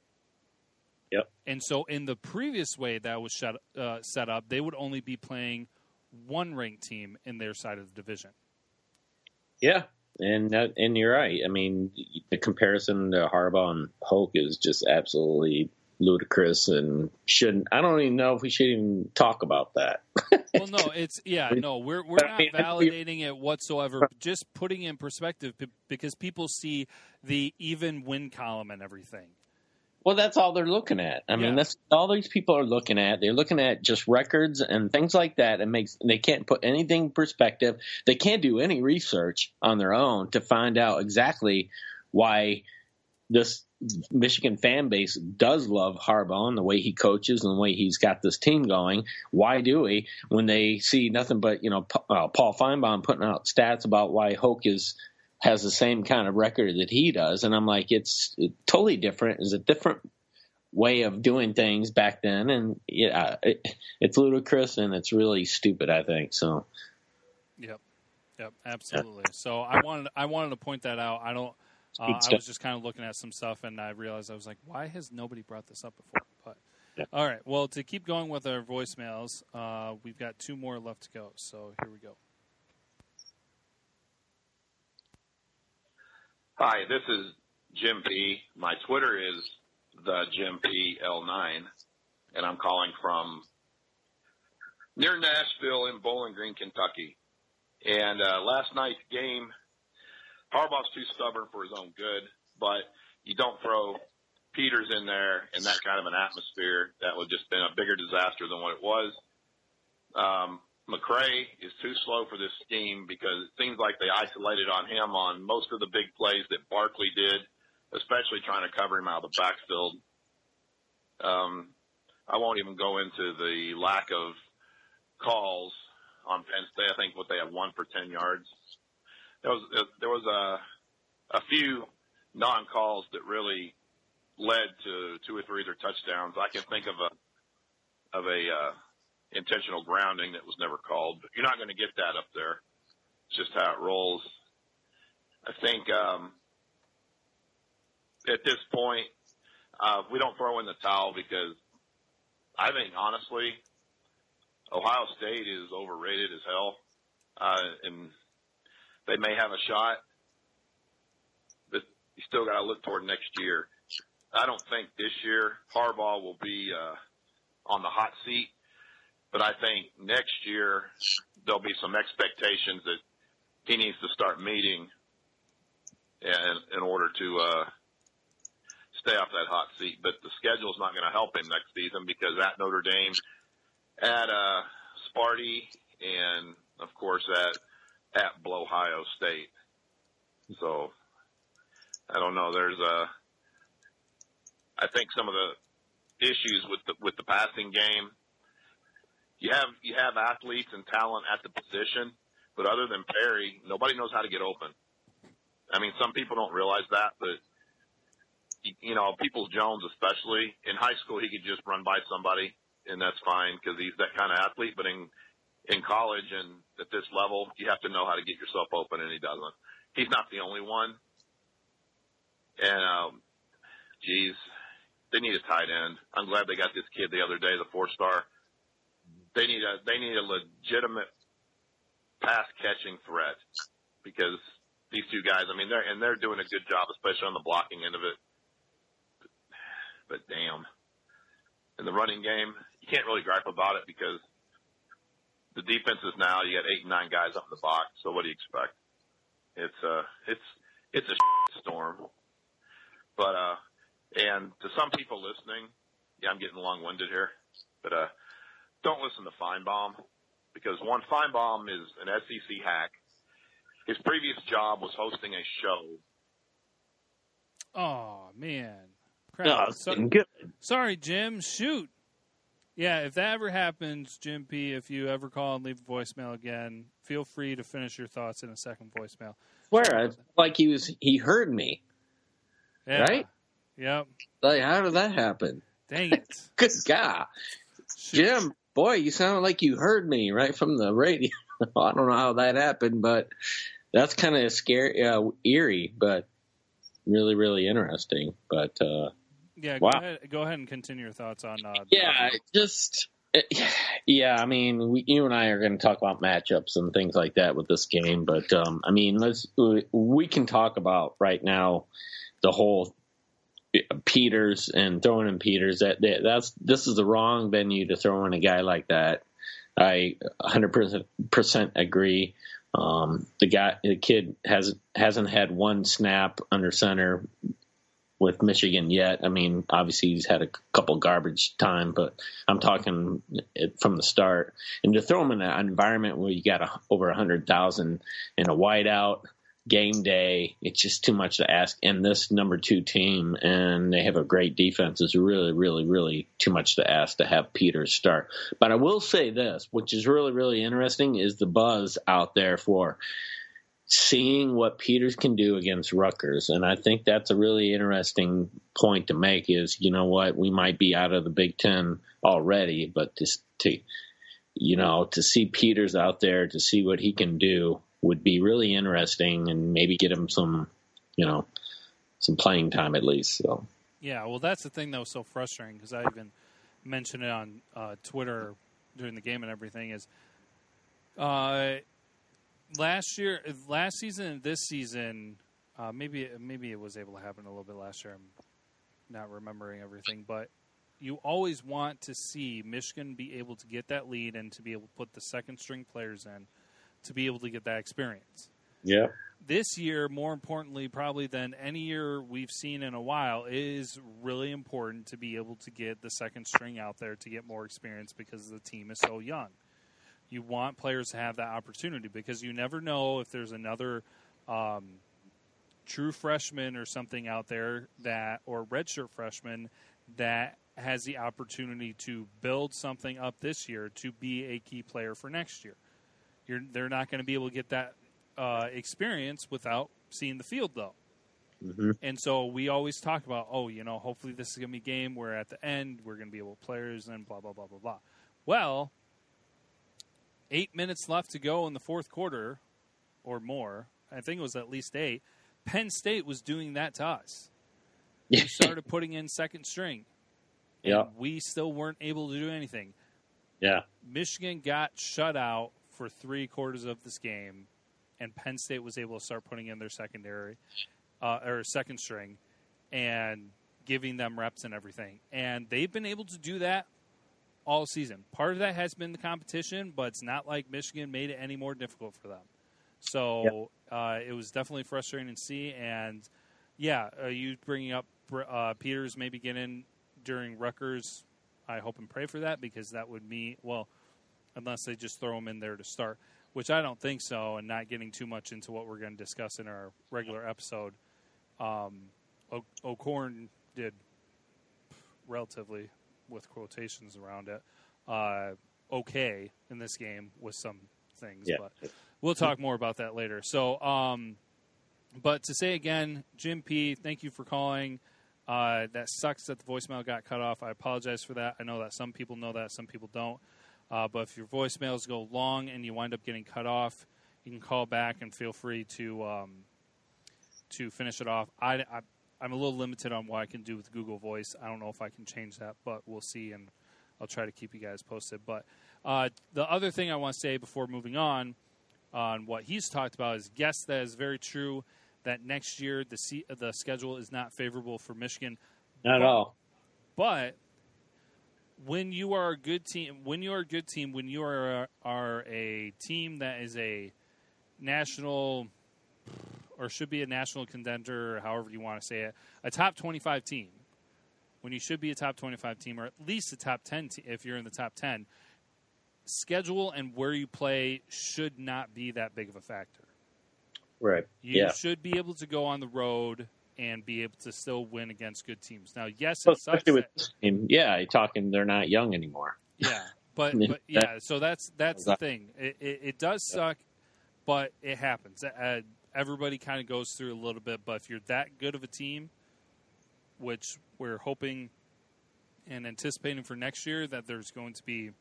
Yep. And so, in the previous way that was set, uh, set up, they would only be playing one ranked team in their side of the division. Yeah, and that, and you're right. I mean, the comparison to Harbaugh and Hoke is just absolutely ludicrous and shouldn't. I don't even know if we should even talk about that. well, no, it's yeah, no, we're we're not validating it whatsoever. Just putting in perspective because people see the even win column and everything. Well, that's all they're looking at. I mean, that's all these people are looking at. They're looking at just records and things like that. It makes they can't put anything in perspective. They can't do any research on their own to find out exactly why this Michigan fan base does love Harbaugh and the way he coaches and the way he's got this team going. Why do we when they see nothing but you know uh, Paul Finebaum putting out stats about why Hoke is has the same kind of record that he does, and I'm like, it's totally different. It's a different way of doing things back then, and yeah, it, it's ludicrous and it's really stupid. I think so. Yep, yep, absolutely. So I wanted I wanted to point that out. I don't. Uh, I was just kind of looking at some stuff, and I realized I was like, why has nobody brought this up before? But yeah. all right, well, to keep going with our voicemails, uh, we've got two more left to go. So here we go. Hi, this is Jim P. My Twitter is the Jim P L9, and I'm calling from near Nashville in Bowling Green, Kentucky. And uh, last night's game Harbaugh's too stubborn for his own good, but you don't throw Peters in there in that kind of an atmosphere. That would just been a bigger disaster than what it was. Um, McCray is too slow for this scheme because it seems like they isolated on him on most of the big plays that Barkley did, especially trying to cover him out of the backfield. Um, I won't even go into the lack of calls on Penn State. I think what they have one for 10 yards there was there was a a few non calls that really led to two or three of their touchdowns. I can think of a of a uh, intentional grounding that was never called, but you're not going to get that up there. It's just how it rolls. I think um, at this point uh, we don't throw in the towel because I think honestly Ohio State is overrated as hell, uh, and they may have a shot, but you still got to look toward next year. I don't think this year Harbaugh will be uh, on the hot seat, but I think next year there'll be some expectations that he needs to start meeting in, in order to uh, stay off that hot seat. But the schedule is not going to help him next season because at Notre Dame, at uh, Sparty, and of course at at Ohio State. So I don't know. There's a, I think some of the issues with the with the passing game. You have you have athletes and talent at the position, but other than Perry, nobody knows how to get open. I mean, some people don't realize that, but you know, Peoples Jones especially in high school, he could just run by somebody, and that's fine because he's that kind of athlete. But in in college and at this level, you have to know how to get yourself open, and he doesn't. He's not the only one. And, um, geez, they need a tight end. I'm glad they got this kid the other day, the four star. They need a they need a legitimate pass catching threat because these two guys, I mean, they're and they're doing a good job, especially on the blocking end of it. But, but damn, in the running game, you can't really gripe about it because the defense is now you got eight and nine guys up in the box. So what do you expect? It's a it's it's a storm. But uh and to some people listening, yeah, I'm getting long winded here, but uh don't listen to Finebaum because one Finebaum is an SEC hack. His previous job was hosting a show. Oh man. Crap. No, so, good. Sorry, Jim. Shoot. Yeah, if that ever happens, Jim P, if you ever call and leave a voicemail again, feel free to finish your thoughts in a second voicemail. Where like he was he heard me. Yeah. Right? Yep. Like how did that happen? Dang it. Good God. Jim, boy, you sounded like you heard me right from the radio. I don't know how that happened, but that's kind of scary, uh, eerie, but really, really interesting. But uh, yeah, wow. go, ahead, go ahead and continue your thoughts on. Uh, yeah, just yeah. I mean, we, you and I are going to talk about matchups and things like that with this game, but um, I mean, let's we can talk about right now the whole Peters and throwing in Peters. That, that that's this is the wrong venue to throw in a guy like that. I 100 percent agree. Um, the guy, the kid has hasn't had one snap under center with Michigan yet. I mean, obviously he's had a couple garbage time, but I'm talking from the start. And to throw him in an environment where you got a, over a hundred thousand in a whiteout, game day. It's just too much to ask. And this number two team, and they have a great defense, is really, really, really too much to ask to have Peters start. But I will say this, which is really, really interesting, is the buzz out there for seeing what Peters can do against Rutgers. And I think that's a really interesting point to make is, you know what, we might be out of the Big Ten already, but just to, you know, to see Peters out there, to see what he can do would be really interesting and maybe get him some, you know, some playing time at least. So. Yeah, well, that's the thing that was so frustrating because I even mentioned it on uh, Twitter during the game and everything is, uh, last year, last season, and this season, uh, maybe maybe it was able to happen a little bit last year. I'm not remembering everything, but you always want to see Michigan be able to get that lead and to be able to put the second string players in to be able to get that experience. Yeah. This year, more importantly, probably than any year we've seen in a while, is really important to be able to get the second string out there to get more experience because the team is so young you want players to have that opportunity because you never know if there's another um, true freshman or something out there that or redshirt freshman that has the opportunity to build something up this year to be a key player for next year. You're, they're not going to be able to get that uh, experience without seeing the field, though. Mm-hmm. And so we always talk about, oh, you know, hopefully this is going to be a game where at the end we're going to be able to players and blah blah blah blah blah. Well, eight minutes left to go in the fourth quarter or more. I think it was at least eight. Penn State was doing that to us. We started putting in second string. And yeah. we still weren't able to do anything. Yeah. Michigan got shut out for three quarters of this game, and Penn State was able to start putting in their secondary uh, or second string and giving them reps and everything. And they've been able to do that all season. Part of that has been the competition, but it's not like Michigan made it any more difficult for them. So yep. uh, it was definitely frustrating to see. And yeah, uh, you bringing up uh, Peters maybe getting during Rutgers. I hope and pray for that because that would mean well, unless they just throw him in there to start, which I don't think so. And not getting too much into what we're going to discuss in our regular episode. Um, o- O'Korn did relatively with quotations around it, uh, okay in this game with some things. Yeah. But we'll talk more about that later. So, um, but to say again, Jim P, thank you for calling. Uh, that sucks that the voicemail got cut off. I apologize for that. I know that some people know that, some people don't. Uh, but if your voicemails go long and you wind up getting cut off, you can call back and feel free to um, to finish it off. I, I I'm a little limited on what I can do with Google Voice. I don't know if I can change that, but we'll see, and I'll try to keep you guys posted. But uh, the other thing I want to say before moving on on what he's talked about is yes, that is very true. That next year the C- the schedule is not favorable for Michigan. Not but, at all. But when you are a good team, when you are a good team, when you are a, are a team that is a national or should be a national contender, or however you want to say it, a top 25 team, when you should be a top 25 team, or at least a top 10 te- if you're in the top 10, schedule and where you play should not be that big of a factor. Right. You yeah. should be able to go on the road and be able to still win against good teams. Now, yes, it sucks. Especially with that- team. Yeah, you're talking they're not young anymore. yeah, but, Yeah. but yeah, so that's that's the thing. It, it, it does suck, but it happens. Uh, everybody kind of goes through a little bit, but if you're that good of a team, which we're hoping and anticipating for next year that there's going to be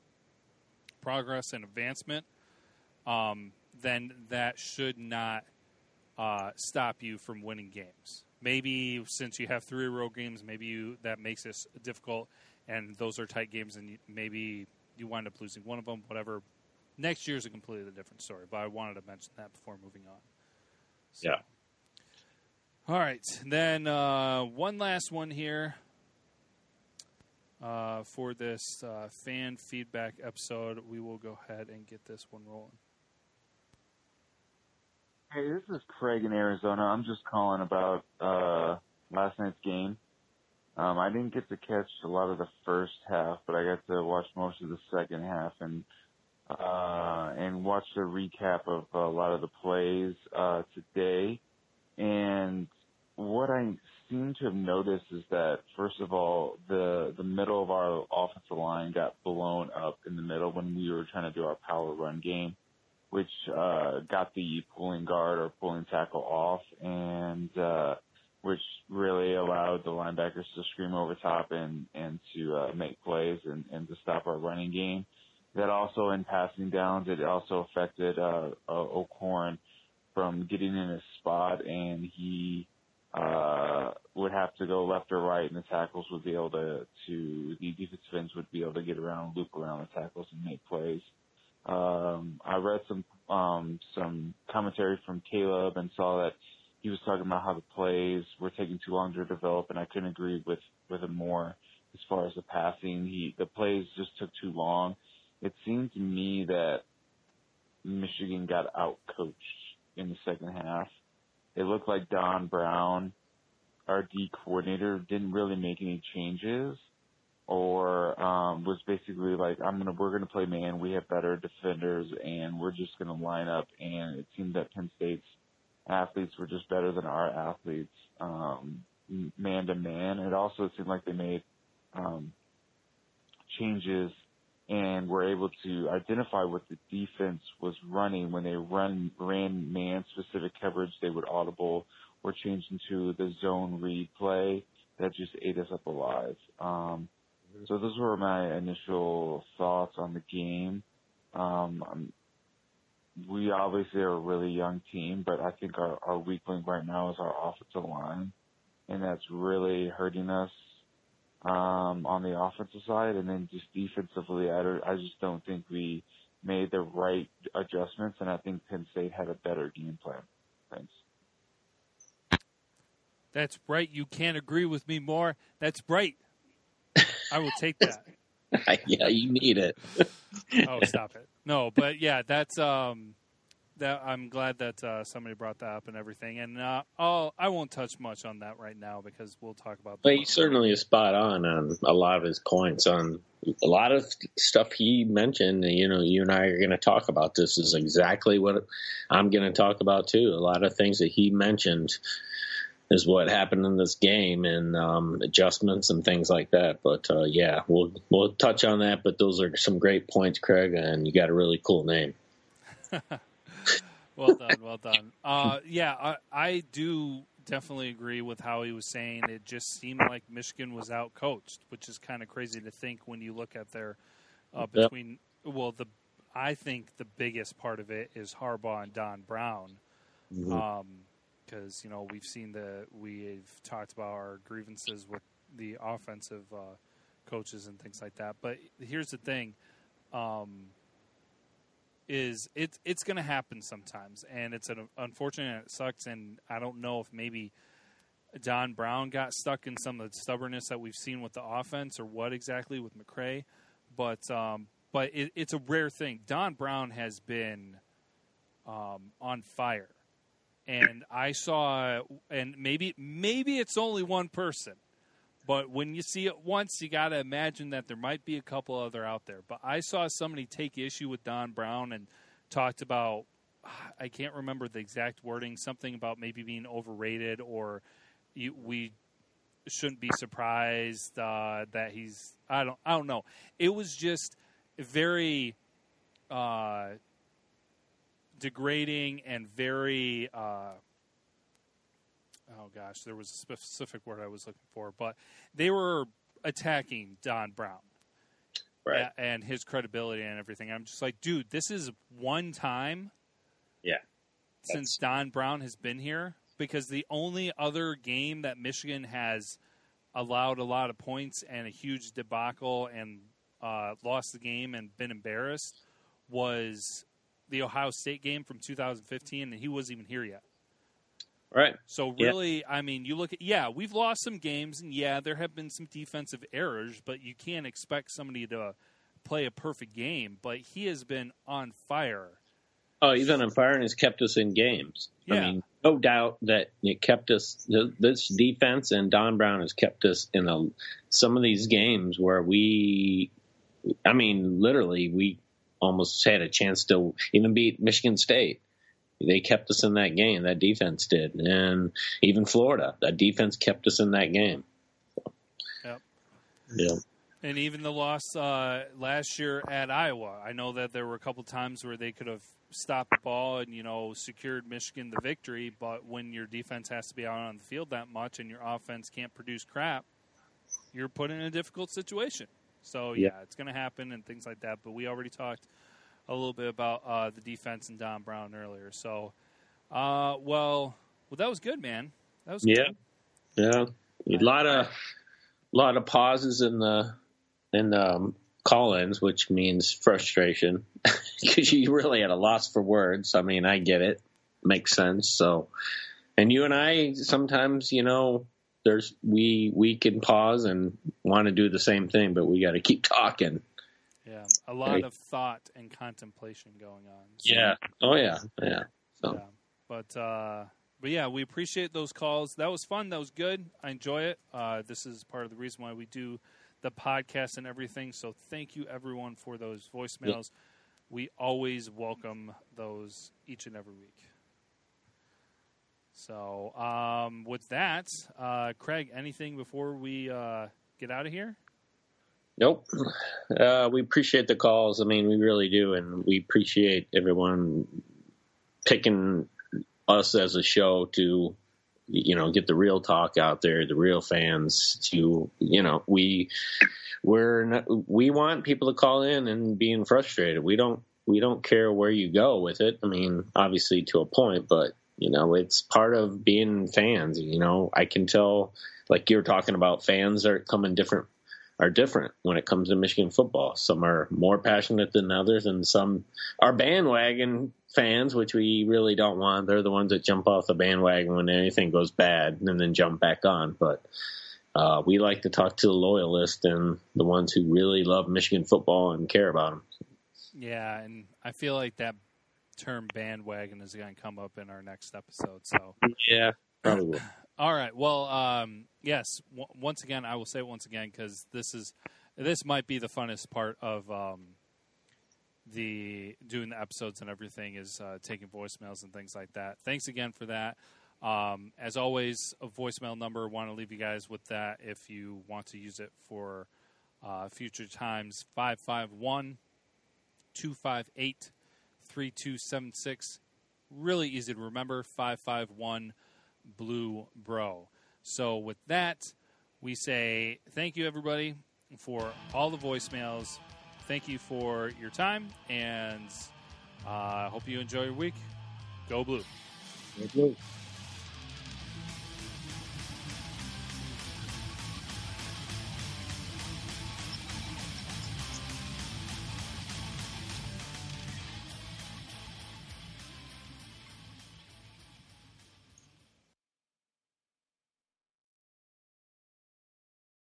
progress and advancement, um, then that should not uh, stop you from winning games. Maybe since you have three row games, maybe you, that makes this difficult, and those are tight games, and you, maybe you wind up losing one of them. Whatever. Next year is a completely different story, but I wanted to mention that before moving on. So- Yeah. All right. Then uh, one last one here uh, for this uh, fan feedback episode. We will go ahead and get this one rolling. Hey, this is Craig in Arizona. I'm just calling about uh, last night's game. Um, I didn't get to catch a lot of the first half, but I got to watch most of the second half. And uh, and watched a recap of a lot of the plays uh, today. And what I seem to have noticed is that first of all, the the middle of our offensive line got blown up in the middle when we were trying to do our power run game, which uh, got the pulling guard or pulling tackle off, and uh, which really allowed the linebackers to scream over top and and to uh, make plays and, and to stop our running game. That also in passing downs, it also affected uh, uh, O'Korn from getting in his spot, and he uh, would have to go left or right, and the tackles would be able to, to the defensive ends would be able to get around, loop around the tackles, and make plays. Um, I read some um, some commentary from Caleb and saw that he was talking about how the plays were taking too long to develop, and I couldn't agree with with him more as far as the passing. He the plays just took too long. It seemed to me that Michigan got out coached in the second half it looked like Don Brown, our D coordinator, didn't really make any changes or um was basically like I'm gonna we're gonna play man, we have better defenders and we're just gonna line up and it seemed that Penn State's athletes were just better than our athletes, um man to man. It also seemed like they made um changes and were able to identify what the defense was running. When they run ran man specific coverage they would audible or change into the zone read play that just ate us up alive. Um so those were my initial thoughts on the game. Um we obviously are a really young team but i think our our weak link right now is our offensive line and that's really hurting us um, on the offensive side, and then just defensively, I, don't, I just don't think we made the right adjustments, and I think Penn State had a better game plan. Thanks. That's right. You can't agree with me more. That's right. I will take that. yeah, you need it. oh, stop it. No, but yeah, that's um, that I'm glad that uh, somebody brought that up and everything. And uh, I'll, I won't touch much on that right now because we'll talk about. But he certainly is spot on on a lot of his points on a lot of stuff he mentioned. You know, you and I are going to talk about this is exactly what I'm going to talk about too. A lot of things that he mentioned is what happened in this game and um, adjustments and things like that. But uh, yeah, we'll we'll touch on that. But those are some great points, Craig, and you got a really cool name. well done, well done. Uh, yeah, I, I, do definitely agree with how he was saying. It just seemed like Michigan was out coached, which is kind of crazy to think when you look at their uh, between. Yep. Well, the I think the biggest part of it is Harbaugh and Don Brown, because mm-hmm. um, you know we've seen the we've talked about our grievances with the offensive uh, coaches and things like that. But here's the thing. Um, is it's it's going to happen sometimes, and it's an unfortunate. and It sucks, and I don't know if maybe Don Brown got stuck in some of the stubbornness that we've seen with the offense, or what exactly with McCray, but um, but it, it's a rare thing. Don Brown has been um, on fire, and I saw, and maybe maybe it's only one person, but when you see it once, you got to imagine that there might be a couple other out there. But I saw somebody take issue with Don Brown and talked about I can't remember the exact wording, something about maybe being overrated or we shouldn't be surprised uh, that he's I don't I don't know. It was just very uh, degrading and very uh, oh gosh, there was a specific word I was looking for, but they were attacking Don Brown. Right. and his credibility and everything. I'm just like, dude, this is one time. Yeah. Since Don Brown has been here, because the only other game that Michigan has allowed a lot of points and a huge debacle and uh, lost the game and been embarrassed was the Ohio State game from 2015, and he wasn't even here yet. Right. So really, yeah. I mean, you look at yeah, we've lost some games, and yeah, there have been some defensive errors, but you can't expect somebody to play a perfect game. But he has been on fire. Oh, he's been on fire and has kept us in games. Yeah. I mean, no doubt that it kept us. This defense and Don Brown has kept us in a, some of these games where we, I mean, literally we almost had a chance to even beat Michigan State. They kept us in that game. That defense did, and even Florida, that defense kept us in that game. Yep. Yeah. And even the loss uh, last year at Iowa, I know that there were a couple times where they could have stopped the ball and you know secured Michigan the victory. But when your defense has to be out on the field that much and your offense can't produce crap, you're put in a difficult situation. So yeah, Yeah. it's going to happen and things like that. But we already talked a little bit about uh, the defense and Don Brown earlier. So, uh, well, well, that was good, man. That was Yeah. good. Yeah, a lot of a lot of pauses in the in the um, call-ins, which means frustration because you really had a loss for words. I mean, I get it, makes sense. So, and you and I sometimes, you know, there's we we can pause and want to do the same thing, but we got to keep talking. Yeah, a lot Right. of thought and contemplation going on. So, Oh yeah. Yeah. So Yeah. But uh, but yeah, we appreciate those calls. That was fun. That was good. I enjoy it. Uh, this is part of the reason why we do the podcast and everything. So thank you everyone for those voicemails. We always welcome those each and every week. So um, with that, uh, Craig, anything before we uh, get out of here? Nope. Uh, we appreciate the calls. I mean, we really do, and we appreciate everyone picking us as a show to, you know, get the real talk out there, the real fans. To, you know, we we're not, we want people to call in and being frustrated. We don't we don't care where you go with it. I mean, obviously to a point, but you know, it's part of being fans. You know, I can tell, like you're talking about, fans are coming different are different when it comes to Michigan football. Some are more passionate than others, and some are bandwagon fans, which we really don't want. They're the ones that jump off the bandwagon when anything goes bad and then jump back on. But uh, we like to talk to the loyalists and the ones who really love Michigan football and care about them. Yeah, and I feel like that term bandwagon is going to come up in our next episode. So Yeah, probably. All right. Well, um, yes. W- once again, I will say it once again because this is this might be the funnest part of um, the doing the episodes and everything is uh, taking voicemails and things like that. Thanks again for that. Um, as always, a voicemail number. Want to leave you guys with that if you want to use it for uh, future times. 551 258 3276. Really easy to remember. 551 Blue Bro. So, with that, we say thank you, everybody, for all the voicemails. Thank you for your time, and I uh, hope you enjoy your week. Go Blue. Go Blue.